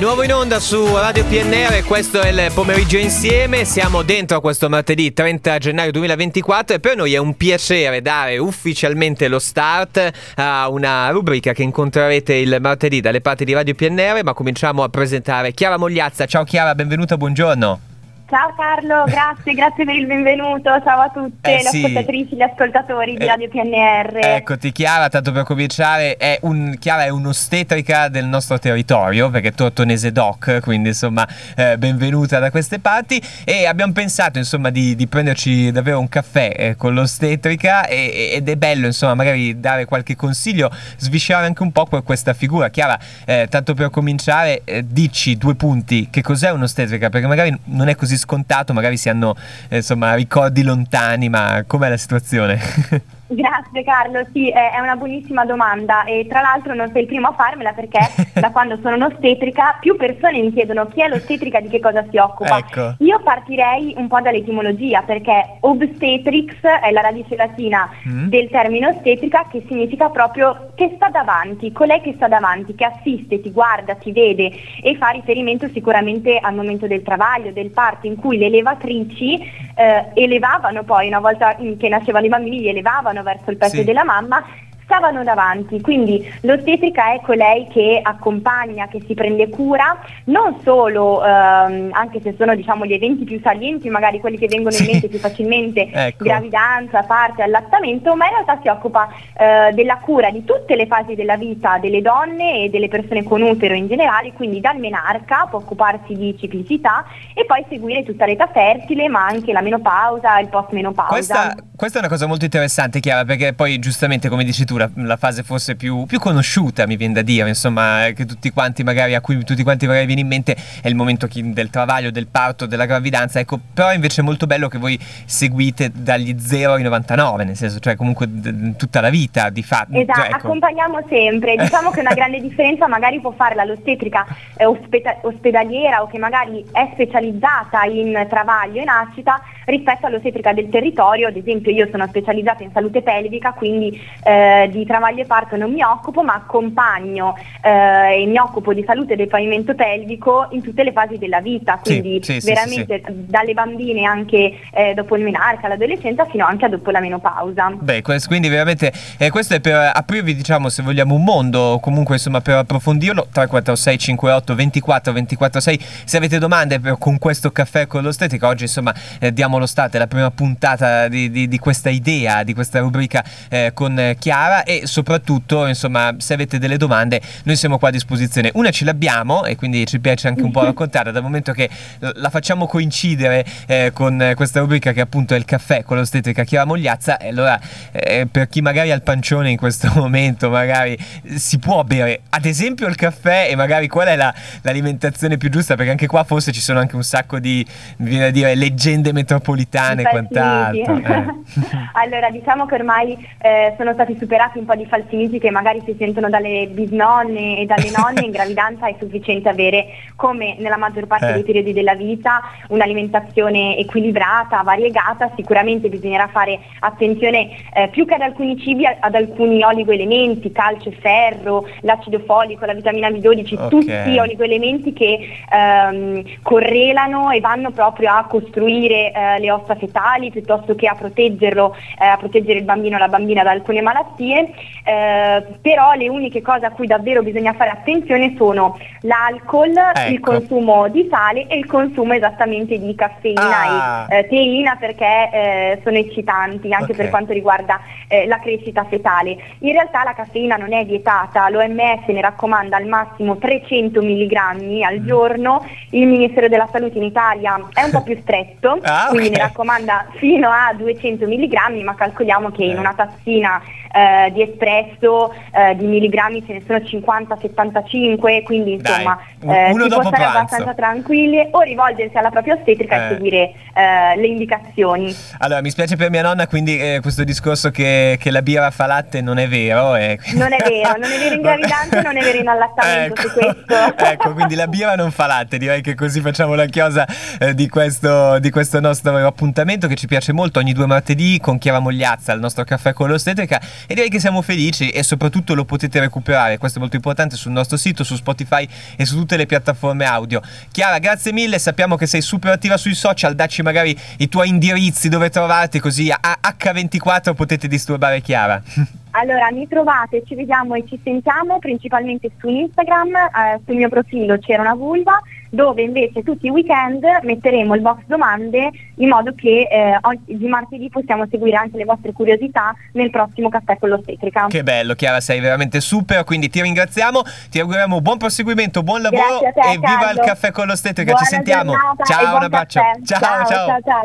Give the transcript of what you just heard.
Nuovo in onda su Radio PNR, questo è il pomeriggio insieme, siamo dentro a questo martedì 30 gennaio 2024 e per noi è un piacere dare ufficialmente lo start a una rubrica che incontrerete il martedì dalle parti di Radio PNR, ma cominciamo a presentare Chiara Mogliazza. Ciao Chiara, benvenuta, buongiorno. Ciao Carlo, grazie, grazie per il benvenuto. Ciao a tutte eh, le sì. ascoltatrici, gli ascoltatori di eh, Radio PNR. Eccoti Chiara, tanto per cominciare, è un, Chiara è un'ostetrica del nostro territorio, perché è tortonese doc, quindi insomma eh, benvenuta da queste parti e abbiamo pensato insomma di, di prenderci davvero un caffè eh, con l'ostetrica e, ed è bello insomma magari dare qualche consiglio, sviscerare anche un po' per questa figura. Chiara, eh, tanto per cominciare, eh, dici due punti, che cos'è un'ostetrica? Perché magari non è così scontato, magari si hanno eh, insomma, ricordi lontani, ma com'è la situazione? Grazie Carlo, sì, è una buonissima domanda e tra l'altro non sei il primo a farmela perché da quando sono un'ostetrica più persone mi chiedono chi è l'ostetrica, di che cosa si occupa. Ecco. Io partirei un po' dall'etimologia perché obstetrix è la radice latina mm. del termine ostetrica che significa proprio che sta davanti, colei che sta davanti, che assiste, ti guarda, ti vede e fa riferimento sicuramente al momento del travaglio, del parto in cui le elevatrici eh, elevavano poi una volta che nascevano i bambini li elevavano verso il petto sì. della mamma stavano davanti, quindi l'ostetrica è colei che accompagna, che si prende cura, non solo, ehm, anche se sono diciamo, gli eventi più salienti, magari quelli che vengono in mente più facilmente, ecco. gravidanza, parte, allattamento, ma in realtà si occupa eh, della cura di tutte le fasi della vita delle donne e delle persone con utero in generale, quindi dal menarca può occuparsi di ciclicità e poi seguire tutta l'età fertile, ma anche la menopausa, il post menopausa. Questa, questa è una cosa molto interessante, Chiara, perché poi giustamente, come dici tu, la, la, fase forse più, più, conosciuta, mi viene da dire, insomma, che tutti quanti magari, a cui tutti quanti magari viene in mente è il momento del travaglio, del parto, della gravidanza, ecco, però invece è molto bello che voi seguite dagli 0 ai 99, nel senso, cioè comunque d- tutta la vita di fatto. Esatto, cioè, ecco. accompagniamo sempre, diciamo che una grande differenza magari può farla l'ostetrica eh, ospeda- ospedaliera o che magari è specializzata in travaglio e nascita rispetto all'ostetrica del territorio, ad esempio io sono specializzata in salute pelvica, quindi eh, di travaglio e parto non mi occupo, ma accompagno eh, e mi occupo di salute del pavimento pelvico in tutte le fasi della vita, quindi sì, sì, veramente sì, dalle bambine anche eh, dopo il menarca, l'adolescenza, fino anche a dopo la menopausa. Beh, quindi veramente eh, questo è per aprirvi, diciamo, se vogliamo un mondo, comunque insomma per approfondirlo, 346 58 24 24 6, se avete domande per, con questo caffè con l'ostetrica, oggi insomma eh, diamo lo stato, è la prima puntata di, di, di questa idea, di questa rubrica eh, con Chiara e soprattutto, insomma, se avete delle domande, noi siamo qua a disposizione. Una ce l'abbiamo e quindi ci piace anche un po' raccontare dal momento che la facciamo coincidere eh, con questa rubrica che appunto è il caffè con l'ostetrica Chiara Mogliazza e allora eh, per chi magari ha il pancione in questo momento, magari si può bere ad esempio il caffè e magari qual è la, l'alimentazione più giusta perché anche qua forse ci sono anche un sacco di, viene a dire, leggende metropolitane e quant'altro. Eh. allora diciamo che ormai eh, sono stati superati un po' di falsi miti che magari si sentono dalle bisnonne e dalle nonne, in gravidanza è sufficiente avere, come nella maggior parte eh. dei periodi della vita, un'alimentazione equilibrata, variegata, sicuramente bisognerà fare attenzione eh, più che ad alcuni cibi, ad alcuni oligoelementi, calcio ferro, l'acido folico, la vitamina B12, okay. tutti oligoelementi che ehm, correlano e vanno proprio a costruire eh, le ossa fetali piuttosto che a proteggerlo, eh, a proteggere il bambino o la bambina da alcune malattie eh, però le uniche cose a cui davvero bisogna fare attenzione sono l'alcol, ecco. il consumo di sale e il consumo esattamente di caffeina ah. e eh, teina perché eh, sono eccitanti anche okay. per quanto riguarda eh, la crescita fetale. In realtà la caffeina non è vietata, l'OMS ne raccomanda al massimo 300 mg al mm. giorno, il Ministero della Salute in Italia è un po' più stretto, ah, quindi okay. ne raccomanda fino a 200 mg, ma calcoliamo che in una tazzina eh, di espresso, eh, di milligrammi ce ne sono 50-75, quindi insomma Dai, eh, si può stare pranzo. abbastanza tranquilli o rivolgersi alla propria ostetrica e eh. seguire eh, le indicazioni. Allora, mi spiace per mia nonna, quindi eh, questo discorso che, che, la birra fa latte non è vero. Eh. Non è vero, non è vero in gravidanza, non è vero in allattamento ecco. ecco, quindi la birra non fa latte, direi che così facciamo la chiosa di questo, di questo nostro appuntamento che ci piace molto ogni due martedì martedì con Chiara Mogliazza, il nostro caffè con l'ostetrica e direi che siamo felici e soprattutto lo potete recuperare, questo è molto importante, sul nostro sito, su Spotify e su tutte le piattaforme audio. Chiara, grazie mille, sappiamo che sei super attiva sui social, dacci magari i tuoi indirizzi dove trovarti così a H24 potete disturbare Chiara. Allora, mi trovate, ci vediamo e ci sentiamo principalmente su Instagram, eh, sul mio profilo c'era una vulva, dove invece tutti i weekend metteremo il box domande in modo che eh, di martedì possiamo seguire anche le vostre curiosità nel prossimo caffè con l'ostetrica. Che bello, Chiara, sei veramente super, quindi ti ringraziamo, ti auguriamo buon proseguimento, buon lavoro te, e viva Carlo. il caffè con l'ostetrica, Buona ci sentiamo. Ciao, un abbraccio. ciao. ciao. ciao. ciao.